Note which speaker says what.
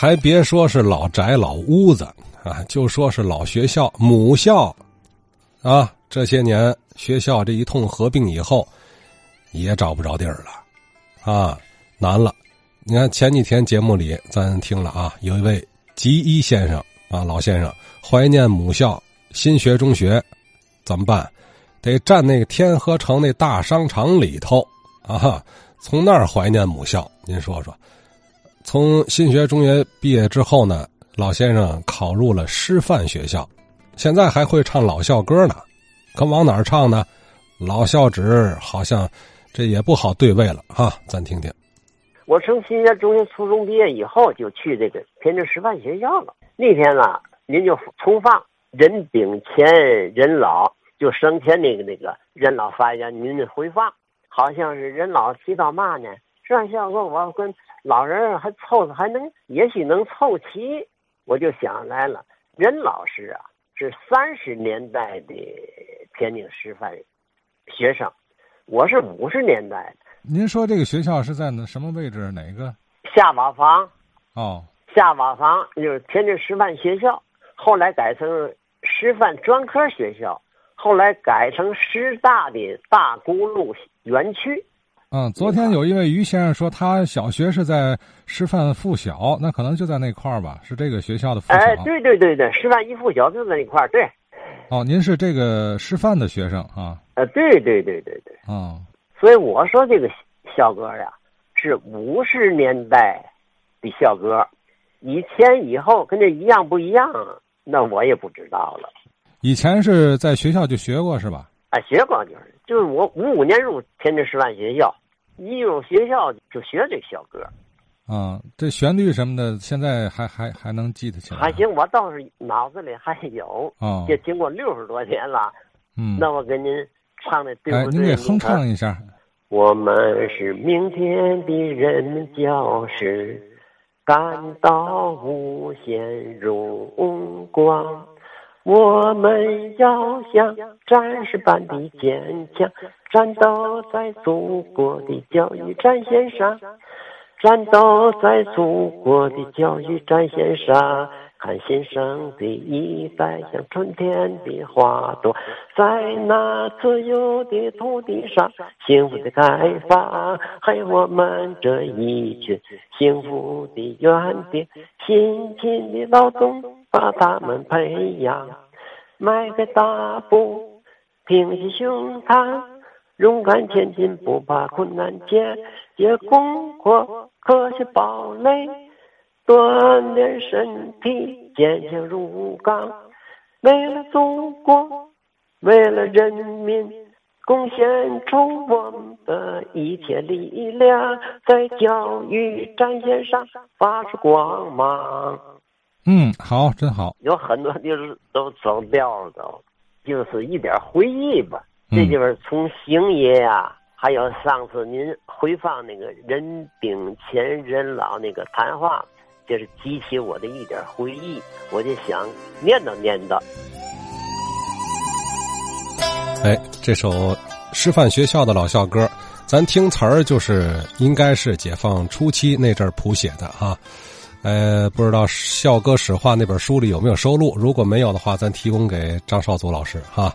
Speaker 1: 还别说是老宅老屋子啊，就说是老学校母校，啊，这些年学校这一通合并以后，也找不着地儿了，啊，难了。你看前几天节目里咱听了啊，有一位吉一先生啊，老先生怀念母校新学中学，怎么办？得站那个天河城那大商场里头啊，从那儿怀念母校。您说说，从新学中学毕业之后呢，老先生考入了师范学校，现在还会唱老校歌呢。可往哪儿唱呢？老校址好像这也不好对位了哈，咱听听。
Speaker 2: 我从新学中学初中毕业以后，就去这个天津师范学校了。那天呢，您就重放任炳前人老就生前那个那个任老发言，您的回放，好像是任老提到嘛呢？师范学校我跟老人还凑合，还能也许能凑齐。我就想来了，任老师啊，是三十年代的天津师范学生，我是五十年代的。
Speaker 3: 您说这个学校是在哪什么位置？哪个？
Speaker 2: 下瓦房。
Speaker 3: 哦，
Speaker 2: 下瓦房就是天津师范学校，后来改成师范专科学校，后来改成师大的大沽路园区。
Speaker 3: 嗯，昨天有一位于先生说，他小学是在师范附小，那可能就在那块儿吧？是这个学校的附小？
Speaker 2: 哎，对对对对，师范一附小就在那块儿。对。
Speaker 3: 哦，您是这个师范的学生啊？
Speaker 2: 呃，对对对对对。
Speaker 3: 哦。
Speaker 2: 所以我说这个校歌呀，是五十年代的校歌，以前以后跟这一样不一样，那我也不知道了。
Speaker 3: 以前是在学校就学过是吧？
Speaker 2: 啊，学过就是，就是我五五年入天津师范学校，一入学校就学这小歌。
Speaker 3: 啊，这旋律什么的，现在还还还能记得起来？
Speaker 2: 还行，我倒是脑子里还有。
Speaker 3: 啊，
Speaker 2: 这经过六十多年了。
Speaker 3: 嗯，
Speaker 2: 那我给您。唱的对不对？
Speaker 3: 您给哼唱一下。
Speaker 2: 我们是明天的人民教师，感到无限荣光。我们要像战士般的坚强，战斗在祖国的教育战线上，战斗在祖国的教育战线上。看新生的一代像春天的花朵，在那自由的土地上幸福的开放。还有我们这一群幸福的园丁，辛勤的劳动把他们培养。迈开大步，挺起胸膛，勇敢前进，不怕困难艰，也攻过科学堡垒。锻炼身体，坚强如钢，为了祖国，为了人民，贡献出我们的一切力量，在教育战线上发出光芒。
Speaker 3: 嗯，好，真好。
Speaker 2: 有很多地方都走调了，都就是一点回忆吧。这地方从星爷呀，还有上次您回放那个人炳前人老那个谈话。就是激起我的一点回忆，我就想念叨念叨。
Speaker 1: 哎，这首师范学校的老校歌，咱听词儿就是应该是解放初期那阵儿谱写的哈。呃，不知道笑歌史话那本书里有没有收录？如果没有的话，咱提供给张少祖老师哈。